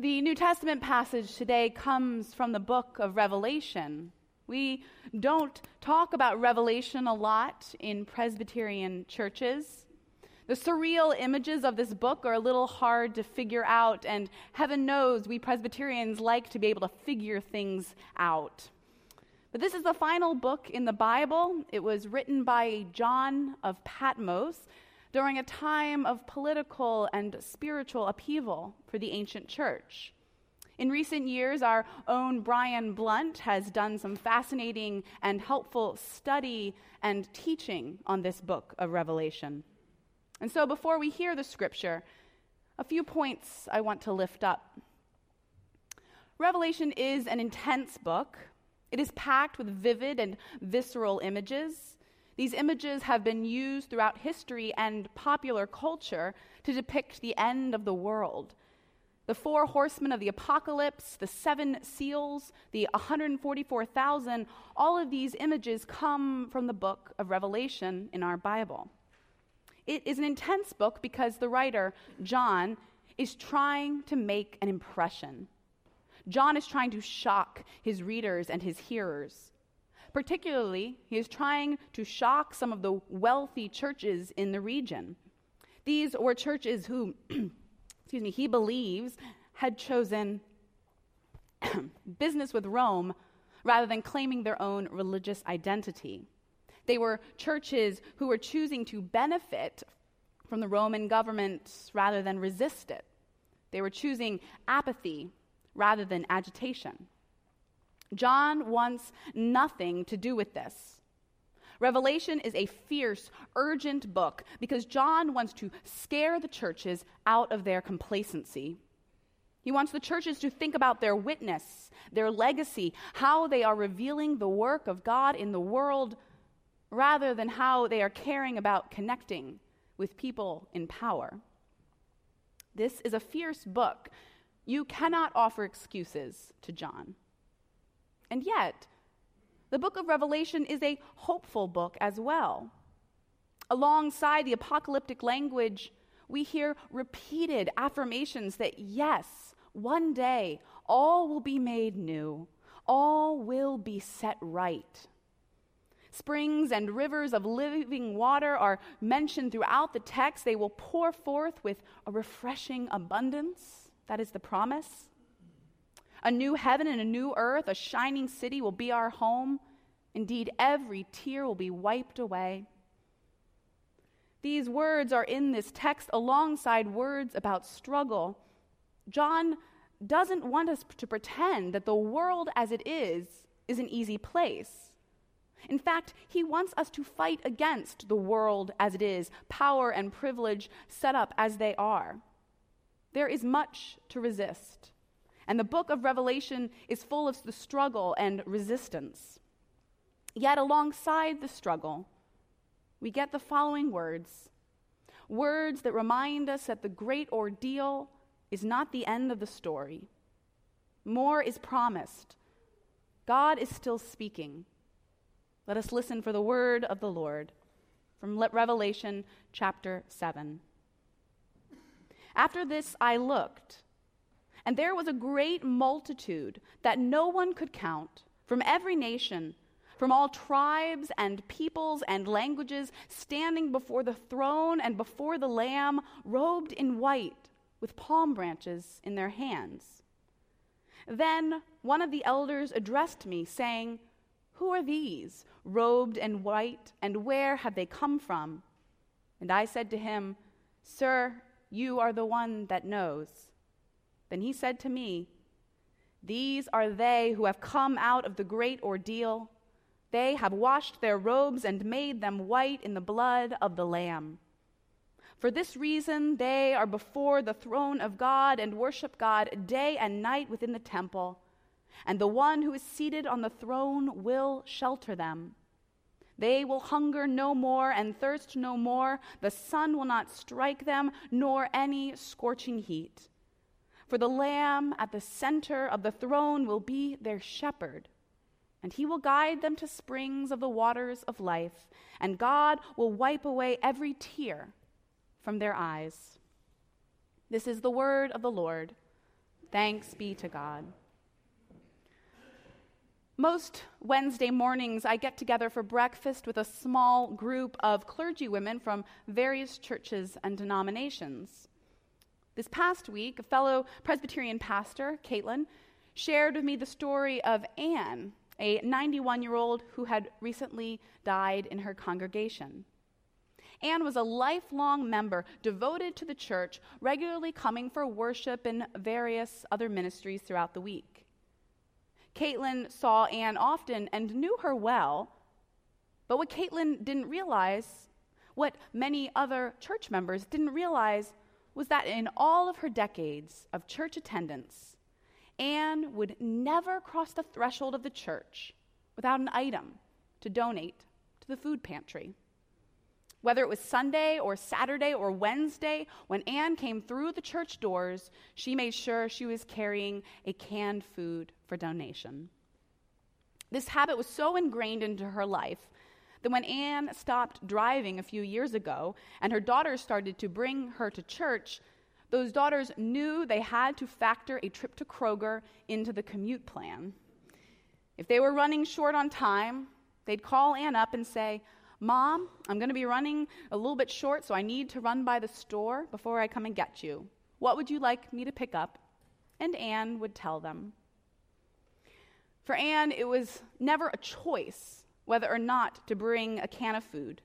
The New Testament passage today comes from the book of Revelation. We don't talk about Revelation a lot in Presbyterian churches. The surreal images of this book are a little hard to figure out, and heaven knows we Presbyterians like to be able to figure things out. But this is the final book in the Bible. It was written by John of Patmos during a time of political and spiritual upheaval for the ancient church. In recent years, our own Brian Blount has done some fascinating and helpful study and teaching on this book of Revelation. And so, before we hear the scripture, a few points I want to lift up. Revelation is an intense book. It is packed with vivid and visceral images. These images have been used throughout history and popular culture to depict the end of the world. The four horsemen of the apocalypse, the seven seals, the 144,000, all of these images come from the book of Revelation in our Bible. It is an intense book because the writer, John, is trying to make an impression. John is trying to shock his readers and his hearers. Particularly, he is trying to shock some of the wealthy churches in the region. These were churches who, excuse me, he believes had chosen business with Rome rather than claiming their own religious identity. They were churches who were choosing to benefit from the Roman government rather than resist it. They were choosing apathy rather than agitation. John wants nothing to do with this. Revelation is a fierce, urgent book because John wants to scare the churches out of their complacency. He wants the churches to think about their witness, their legacy, how they are revealing the work of God in the world, rather than how they are caring about connecting with people in power. This is a fierce book. You cannot offer excuses to John. And yet, the book of Revelation is a hopeful book as well. Alongside the apocalyptic language, we hear repeated affirmations that yes, one day all will be made new, all will be set right. Springs and rivers of living water are mentioned throughout the text. They will pour forth with a refreshing abundance. That is the promise. A new heaven and a new earth, a shining city will be our home. Indeed, every tear will be wiped away. These words are in this text alongside words about struggle. John doesn't want us to pretend that the world as it is is an easy place. In fact, he wants us to fight against the world as it is, power and privilege set up as they are. There is much to resist. And the book of Revelation is full of the struggle and resistance. Yet, alongside the struggle, we get the following words words that remind us that the great ordeal is not the end of the story. More is promised. God is still speaking. Let us listen for the word of the Lord from Revelation chapter 7. After this, I looked and there was a great multitude that no one could count from every nation, from all tribes and peoples and languages, standing before the throne and before the Lamb, robed in white, with palm branches in their hands. Then one of the elders addressed me, saying, Who are these, robed in white, and where have they come from? And I said to him, Sir, you are the one that knows. Then he said to me, These are they who have come out of the great ordeal. They have washed their robes and made them white in the blood of the Lamb. For this reason, they are before the throne of God and worship God day and night within the temple. And the one who is seated on the throne will shelter them. They will hunger no more and thirst no more. The sun will not strike them, nor any scorching heat. For the Lamb at the center of the throne will be their shepherd, and he will guide them to springs of the waters of life, and God will wipe away every tear from their eyes. This is the word of the Lord. Thanks be to God. Most Wednesday mornings, I get together for breakfast with a small group of clergy women from various churches and denominations. This past week, a fellow Presbyterian pastor, Caitlin, shared with me the story of Anne, a 91 year old who had recently died in her congregation. Anne was a lifelong member devoted to the church, regularly coming for worship and various other ministries throughout the week. Caitlin saw Anne often and knew her well, but what Caitlin didn't realize, what many other church members didn't realize, was that in all of her decades of church attendance, Anne would never cross the threshold of the church without an item to donate to the food pantry. Whether it was Sunday or Saturday or Wednesday, when Anne came through the church doors, she made sure she was carrying a canned food for donation. This habit was so ingrained into her life that when Anne stopped driving a few years ago and her daughters started to bring her to church, those daughters knew they had to factor a trip to Kroger into the commute plan. If they were running short on time, they'd call Anne up and say, Mom, I'm going to be running a little bit short, so I need to run by the store before I come and get you. What would you like me to pick up? And Anne would tell them. For Anne, it was never a choice whether or not to bring a can of food.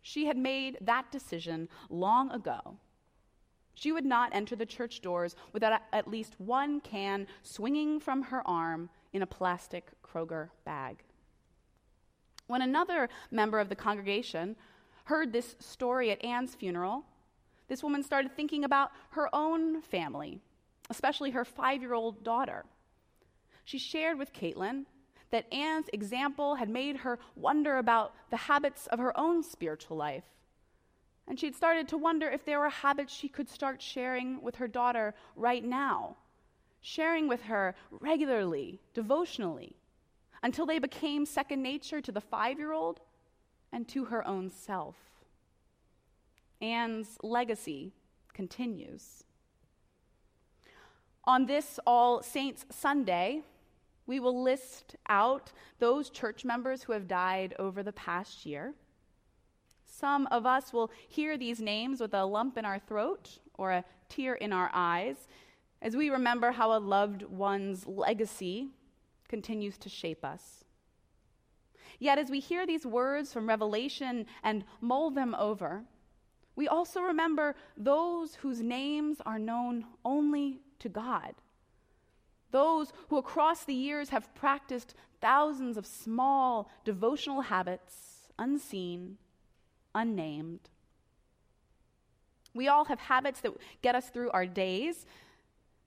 She had made that decision long ago. She would not enter the church doors without at least one can swinging from her arm in a plastic Kroger bag. When another member of the congregation heard this story at Anne's funeral, this woman started thinking about her own family, especially her five year old daughter. She shared with Caitlin that Anne's example had made her wonder about the habits of her own spiritual life. And she'd started to wonder if there were habits she could start sharing with her daughter right now, sharing with her regularly, devotionally until they became second nature to the five year old and to her own self. Anne's legacy continues. On this All Saints Sunday, we will list out those church members who have died over the past year. Some of us will hear these names with a lump in our throat or a tear in our eyes as we remember how a loved one's legacy continues to shape us. Yet, as we hear these words from Revelation and mull them over, we also remember those whose names are known only to God. Those who across the years have practiced thousands of small devotional habits, unseen, unnamed. We all have habits that get us through our days,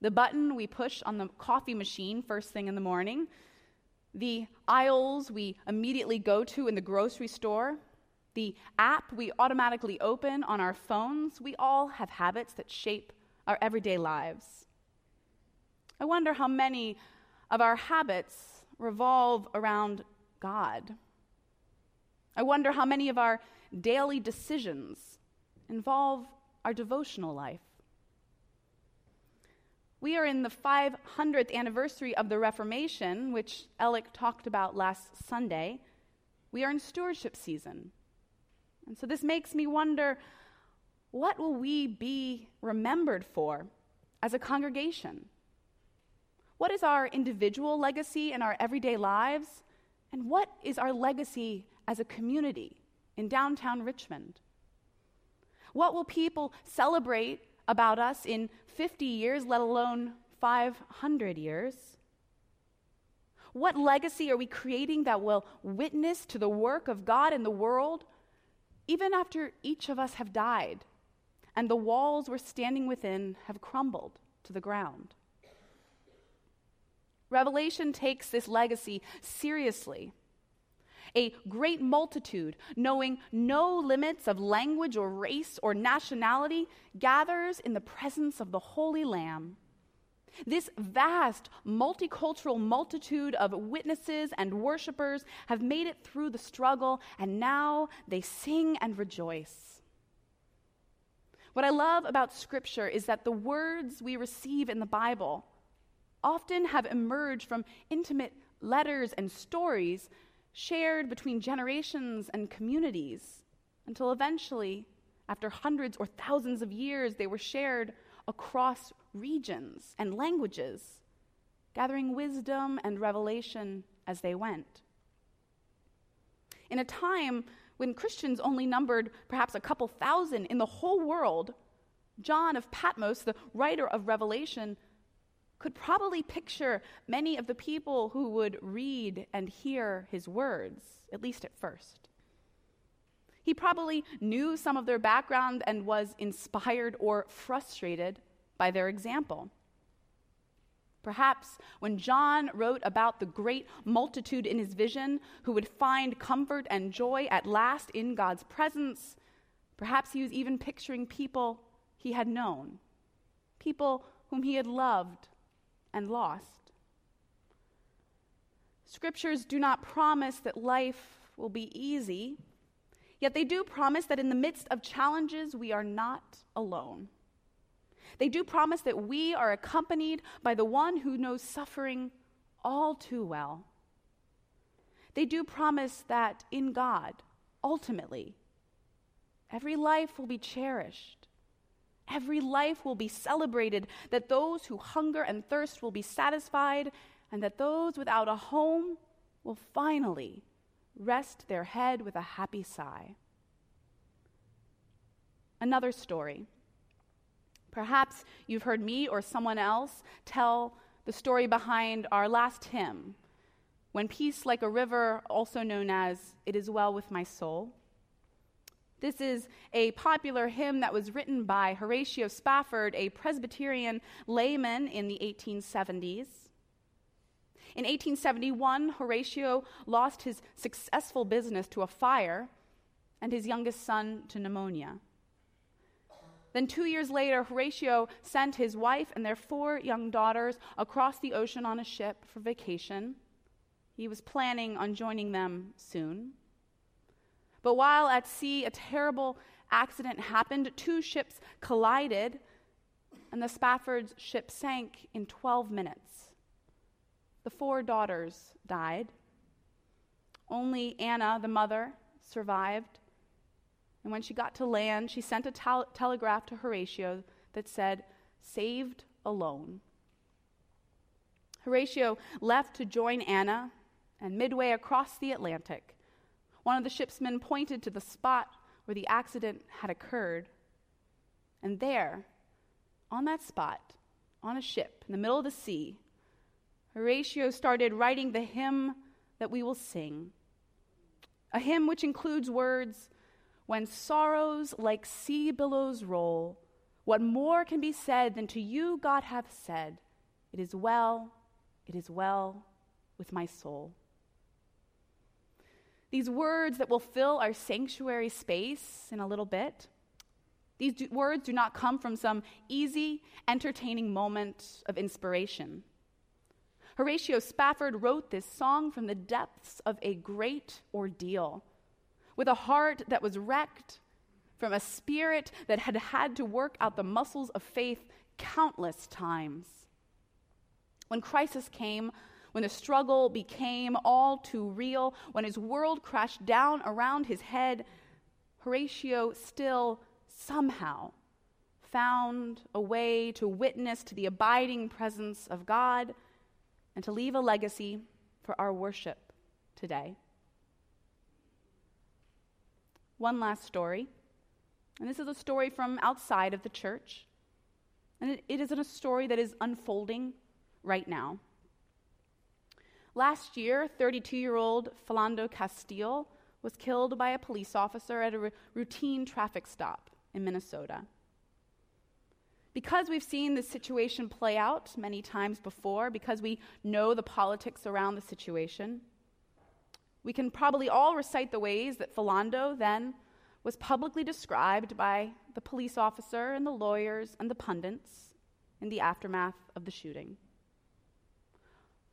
the button we push on the coffee machine first thing in the morning, the aisles we immediately go to in the grocery store, the app we automatically open on our phones, we all have habits that shape our everyday lives. I wonder how many of our habits revolve around God. I wonder how many of our daily decisions involve our devotional life. We are in the 500th anniversary of the Reformation, which Alec talked about last Sunday. We are in stewardship season. And so this makes me wonder what will we be remembered for as a congregation? What is our individual legacy in our everyday lives? And what is our legacy as a community in downtown Richmond? What will people celebrate about us in 50 years, let alone 500 years? What legacy are we creating that will witness to the work of God in the world, even after each of us have died and the walls we're standing within have crumbled to the ground? Revelation takes this legacy seriously a great multitude, knowing no limits of language or race or nationality, gathers in the presence of the Holy Lamb. This vast multicultural multitude of witnesses and worshipers have made it through the struggle, and now they sing and rejoice. What I love about Scripture is that the words we receive in the Bible often have emerged from intimate letters and stories shared between generations and communities until eventually, after hundreds or thousands of years, they were shared across regions and languages, gathering wisdom and revelation as they went. In a time when Christians only numbered perhaps a couple thousand in the whole world, John of Patmos, the writer of Revelation, could probably picture many of the people who would read and hear his words, at least at first. He probably knew some of their background and was inspired or frustrated by their example. Perhaps when John wrote about the great multitude in his vision who would find comfort and joy at last in God's presence, perhaps he was even picturing people he had known, people whom he had loved and lost. Scriptures do not promise that life will be easy, yet they do promise that in the midst of challenges, we are not alone. They do promise that we are accompanied by the one who knows suffering all too well. They do promise that in God, ultimately, every life will be cherished. Every life will be celebrated, that those who hunger and thirst will be satisfied, and that those without a home will finally rest their head with a happy sigh. Another story Perhaps you've heard me or someone else tell the story behind our last hymn, When Peace Like a River, also known as It Is Well With My Soul. This is a popular hymn that was written by Horatio Spafford, a Presbyterian layman in the 1870s. In 1871, Horatio lost his successful business to a fire and his youngest son to pneumonia. Then, two years later, Horatio sent his wife and their four young daughters across the ocean on a ship for vacation. He was planning on joining them soon. But while at sea, a terrible accident happened. Two ships collided, and the Spafford's ship sank in 12 minutes. The four daughters died. Only Anna, the mother, survived. And when she got to land, she sent a tel- telegraph to Horatio that said, Saved alone. Horatio left to join Anna, and midway across the Atlantic, one of the shipsmen pointed to the spot where the accident had occurred. And there, on that spot, on a ship in the middle of the sea, Horatio started writing the hymn that we will sing. A hymn which includes words when sorrows like sea billows roll, what more can be said than to you God hath said, It is well, it is well with my soul. These words that will fill our sanctuary space in a little bit, these do, words do not come from some easy, entertaining moment of inspiration. Horatio Spafford wrote this song from the depths of a great ordeal with a heart that was wrecked, from a spirit that had had to work out the muscles of faith countless times. When crisis came, when the struggle became all too real, when his world crashed down around his head, Horatio still somehow found a way to witness to the abiding presence of God and to leave a legacy for our worship today. One last story. And this is a story from outside of the church. And it, it is a story that is unfolding right now. Last year, 32 year old Philando Castile was killed by a police officer at a r- routine traffic stop in Minnesota. Because we've seen this situation play out many times before, because we know the politics around the situation, we can probably all recite the ways that Philando then was publicly described by the police officer and the lawyers and the pundits in the aftermath of the shooting.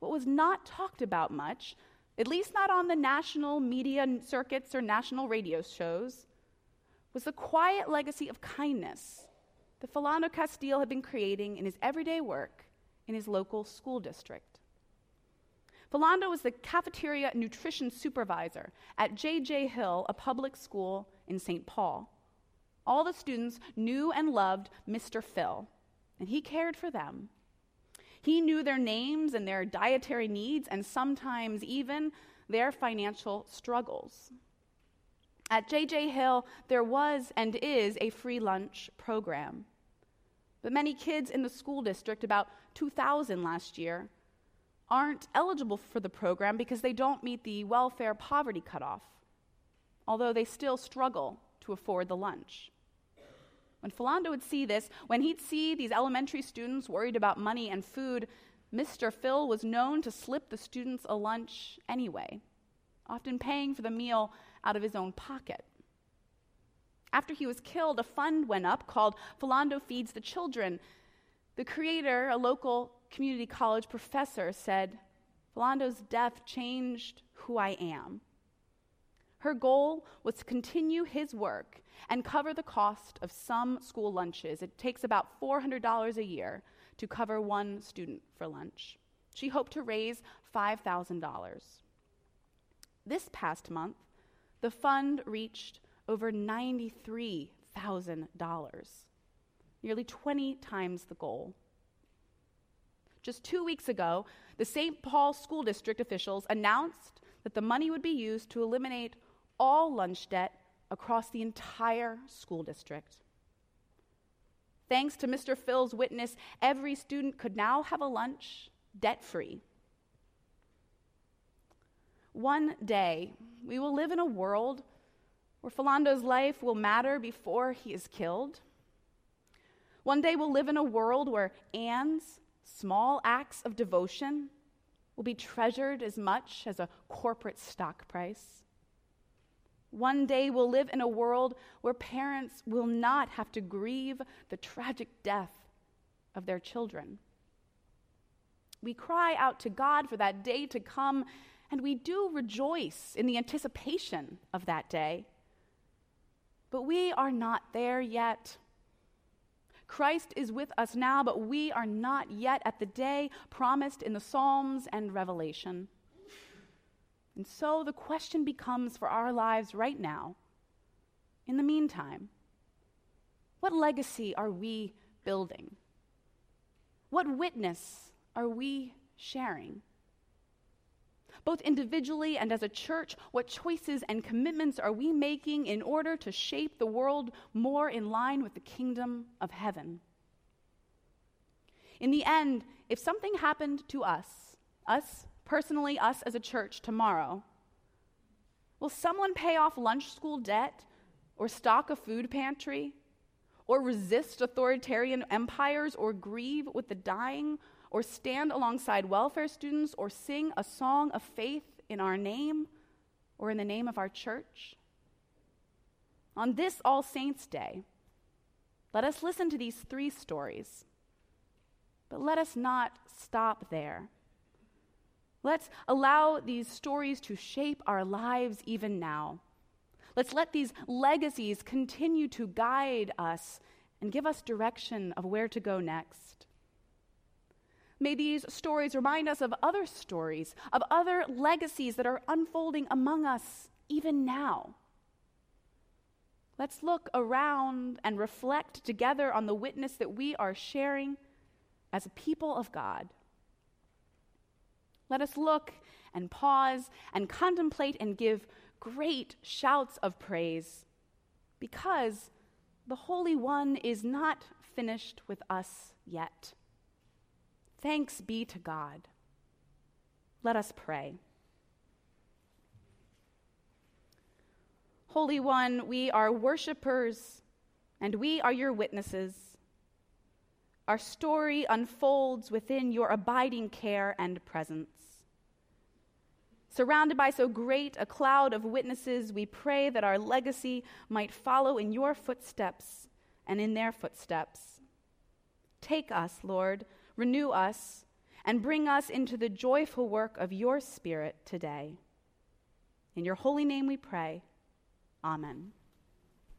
What was not talked about much, at least not on the national media circuits or national radio shows, was the quiet legacy of kindness that Philando Castile had been creating in his everyday work in his local school district. Philando was the cafeteria nutrition supervisor at J.J. Hill, a public school in St. Paul. All the students knew and loved Mr. Phil, and he cared for them. He knew their names and their dietary needs, and sometimes even their financial struggles. At JJ Hill, there was and is a free lunch program. But many kids in the school district, about 2,000 last year, aren't eligible for the program because they don't meet the welfare poverty cutoff, although they still struggle to afford the lunch. When Philando would see this, when he'd see these elementary students worried about money and food, Mr. Phil was known to slip the students a lunch anyway, often paying for the meal out of his own pocket. After he was killed, a fund went up called Philando Feeds the Children. The creator, a local community college professor, said, Philando's death changed who I am. Her goal was to continue his work and cover the cost of some school lunches. It takes about $400 a year to cover one student for lunch. She hoped to raise $5,000. This past month, the fund reached over $93,000, nearly 20 times the goal. Just two weeks ago, the St. Paul School District officials announced that the money would be used to eliminate all lunch debt across the entire school district. Thanks to Mr. Phil's witness, every student could now have a lunch debt free. One day, we will live in a world where Philando's life will matter before he is killed. One day, we'll live in a world where Anne's small acts of devotion will be treasured as much as a corporate stock price. One day we'll live in a world where parents will not have to grieve the tragic death of their children. We cry out to God for that day to come, and we do rejoice in the anticipation of that day. But we are not there yet. Christ is with us now, but we are not yet at the day promised in the Psalms and Revelation. And so the question becomes for our lives right now, in the meantime, what legacy are we building? What witness are we sharing? Both individually and as a church, what choices and commitments are we making in order to shape the world more in line with the kingdom of heaven? In the end, if something happened to us, us personally, us as a church, tomorrow? Will someone pay off lunch school debt or stock a food pantry or resist authoritarian empires or grieve with the dying or stand alongside welfare students or sing a song of faith in our name or in the name of our church? On this All Saints' Day, let us listen to these three stories. But let us not stop there. Let's allow these stories to shape our lives even now. Let's let these legacies continue to guide us and give us direction of where to go next. May these stories remind us of other stories, of other legacies that are unfolding among us even now. Let's look around and reflect together on the witness that we are sharing as a people of God. Let us look and pause and contemplate and give great shouts of praise because the Holy One is not finished with us yet. Thanks be to God. Let us pray. Holy One, we are worshipers and we are your witnesses. Our story unfolds within your abiding care and presence. Surrounded by so great a cloud of witnesses, we pray that our legacy might follow in your footsteps and in their footsteps. Take us, Lord, renew us, and bring us into the joyful work of your Spirit today. In your holy name we pray. Amen.